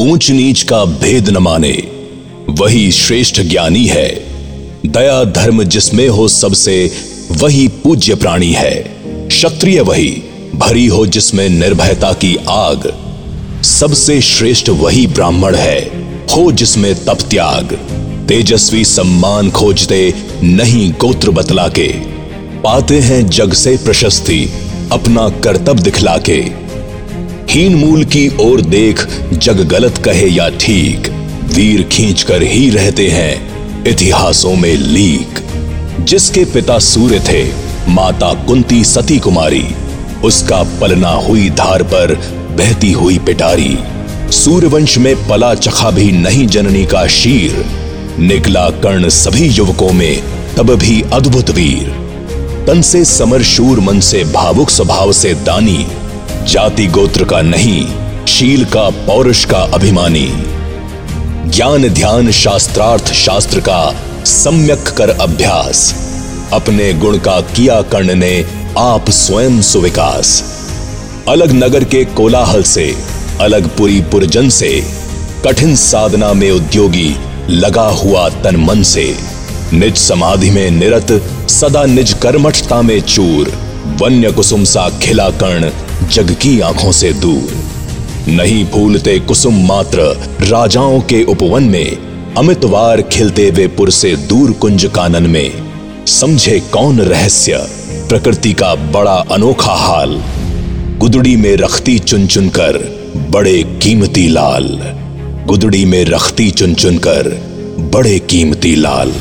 ऊंच नीच का भेद न माने, वही श्रेष्ठ ज्ञानी है। दया धर्म जिसमें हो सबसे, वही पूज्य प्राणी है। क्षत्रिय वही, भरी हो जिसमें निर्भयता की आग। सबसे श्रेष्ठ वही ब्राह्मण है, हो जिसमें तप त्याग। तेजस्वी सम्मान खोजते, नहीं गोत्र बतला के पाते हैं जग से प्रशस्ति, अपना कर्तव्य दिखला के हीन मूल की ओर देख, जग गलत कहे या ठीक, वीर खींच कर ही रहते हैं, इतिहासों में लीक। जिसके पिता सूर्य थे, माता कुंती सती कुमारी उसका पलना हुई धार पर बहती हुई पिटारी। सूर्यवंश में पला चखा भी नहीं जननी का शीर, निकला कर्ण सभी युवकों में, तब भी अद्भुत वीर। तन से समर शूर, मन से भावुक स्वभाव से दानी जाति गोत्र का नहीं, शील का, पौरुष का अभिमानी। ज्ञान ध्यान शास्त्रार्थ शास्त्र का सम्यक कर अभ्यास। अपने गुण का किया कर्ण ने आप स्वयं सुविकास। अलग नगर के कोलाहल से, अलग पुरी पुरजन से, कठिन साधना में उद्योगी लगा हुआ तन मन से, निज समाधि में निरत, सदा निज कर्मठता में चूर, वन्य कुसुम सा खिला कर्ण जग की आँखों से दूर। नहीं भूलते कुसुम मात्र, राजाओं के उपवन में, अमितवार खिलते वे पुर से दूर कुंज कानन में। समझे कौन रहस्य, प्रकृति का बड़ा अनोखा हाल। गुदड़ी में रखती चुन चुन कर बड़े कीमती लाल। गुदड़ी में रखती चुन चुन कर बड़े कीमती लाल।